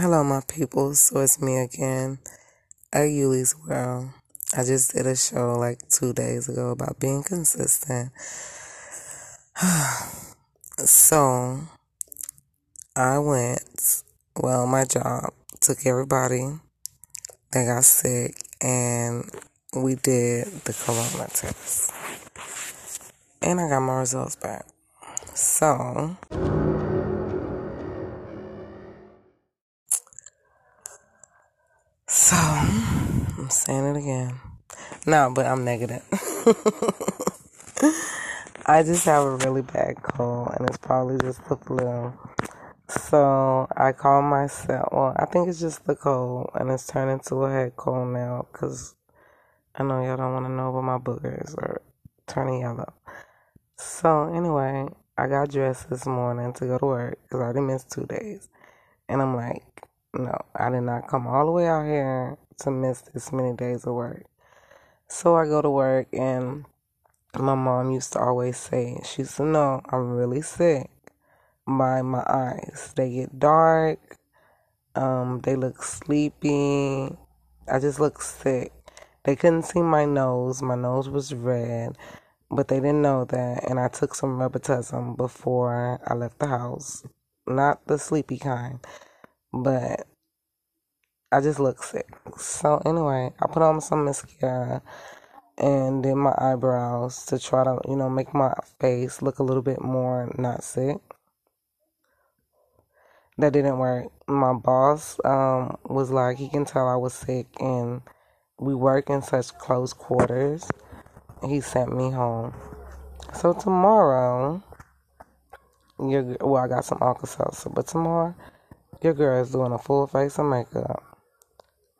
Hello, my people. So it's me again at Yuli's World. I just did a show like two days ago about being consistent. so I went, well, my job took everybody that got sick and we did the corona test. And I got my results back. So, No, but I'm negative. I just have a really bad cold, and it's probably just the flu. So, I call myself, well, I think it's just the cold, and it's turned into a head cold now, because I know y'all don't want to know, but my boogers are turning yellow. So, anyway, I got dressed this morning to go to work, because I already missed two days. And I'm like, no, I did not come all the way out here to miss this many days of work. So I go to work, and my mom used to always say, she said, No, I'm really sick by my eyes. They get dark, um, they look sleepy. I just look sick. They couldn't see my nose. My nose was red, but they didn't know that. And I took some Robitussin before I left the house. Not the sleepy kind but I just look sick. So anyway, I put on some mascara and did my eyebrows to try to, you know, make my face look a little bit more not sick. That didn't work. My boss um, was like, he can tell I was sick, and we work in such close quarters. He sent me home. So tomorrow, you're, well, I got some Alka Seltzer, but tomorrow your girl is doing a full face of makeup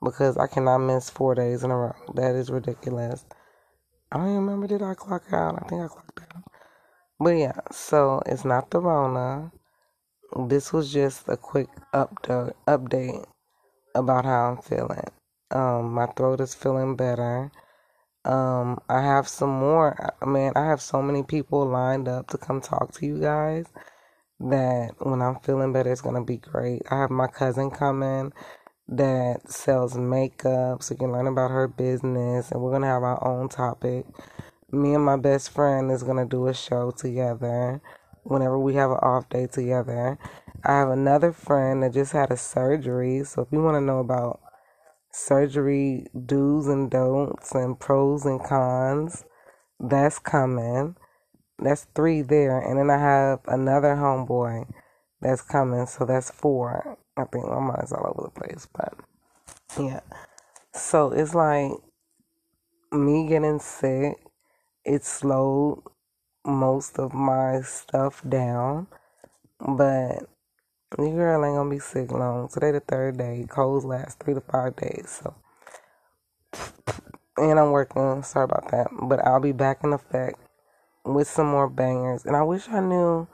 because I cannot miss four days in a row. That is ridiculous. I don't even remember did I clock out. I think I clocked out. But yeah, so it's not the Rona. This was just a quick update update about how I'm feeling. Um, my throat is feeling better. Um, I have some more. Man, I have so many people lined up to come talk to you guys that when I'm feeling better, it's gonna be great. I have my cousin coming that sells makeup, so you can learn about her business, and we're gonna have our own topic. Me and my best friend is gonna do a show together whenever we have an off day together. I have another friend that just had a surgery, so if you want to know about surgery do's and don'ts and pros and cons, that's coming. That's three there. And then I have another homeboy that's coming. So that's four. I think my mind's all over the place. But yeah. So it's like me getting sick, it slowed most of my stuff down. But your girl ain't gonna be sick long. Today the third day. Colds last three to five days. So and I'm working. Sorry about that. But I'll be back in effect with some more bangers. And I wish I knew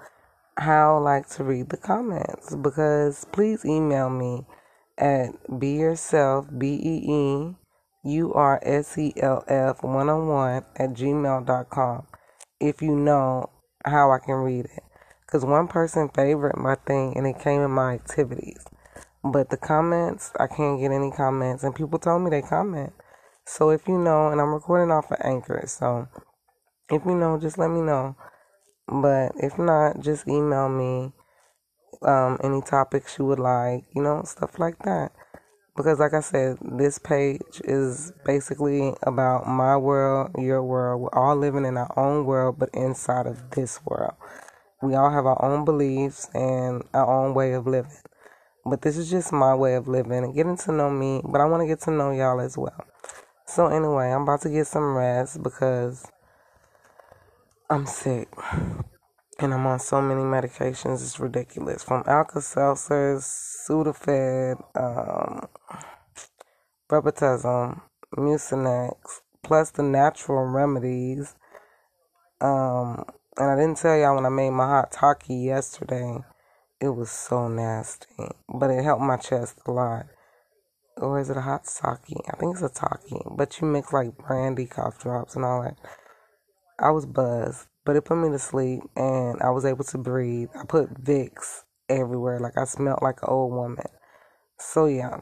how like to read the comments because please email me at be yourself b e e u r s e l f 101 at gmail.com if you know how I can read it. Because one person favorite my thing and it came in my activities. But the comments, I can't get any comments. And people told me they comment. So if you know, and I'm recording off of Anchor, so if you know, just let me know. But if not, just email me um, any topics you would like, you know, stuff like that. Because, like I said, this page is basically about my world, your world. We're all living in our own world, but inside of this world. We all have our own beliefs and our own way of living. But this is just my way of living and getting to know me. But I want to get to know y'all as well. So, anyway, I'm about to get some rest because I'm sick. And I'm on so many medications, it's ridiculous. From Alka Seltzers, Sudafed, um, Mucinex, plus the natural remedies. Um, and I didn't tell y'all when I made my hot Taki yesterday, it was so nasty. But it helped my chest a lot. Or is it a hot sake? I think it's a Taki. But you mix like brandy, cough drops, and all that. I was buzzed, but it put me to sleep and I was able to breathe. I put Vicks everywhere, like I smelled like an old woman. So yeah.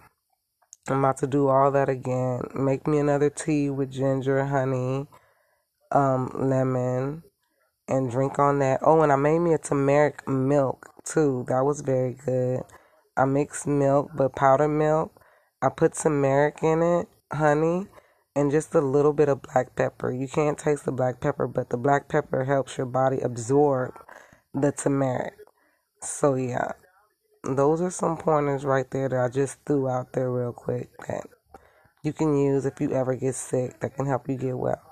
I'm about to do all that again. Make me another tea with ginger, honey, um, lemon, and drink on that. Oh, and I made me a turmeric milk too. That was very good. I mixed milk, but powdered milk. I put turmeric in it, honey, and just a little bit of black pepper. You can't taste the black pepper, but the black pepper helps your body absorb the turmeric. So yeah, those are some pointers right there that I just threw out there real quick that you can use if you ever get sick that can help you get well.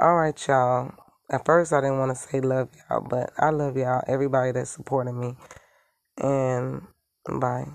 All right, y'all. At first, I didn't want to say love y'all, but I love y'all, everybody that's supporting me. And bye.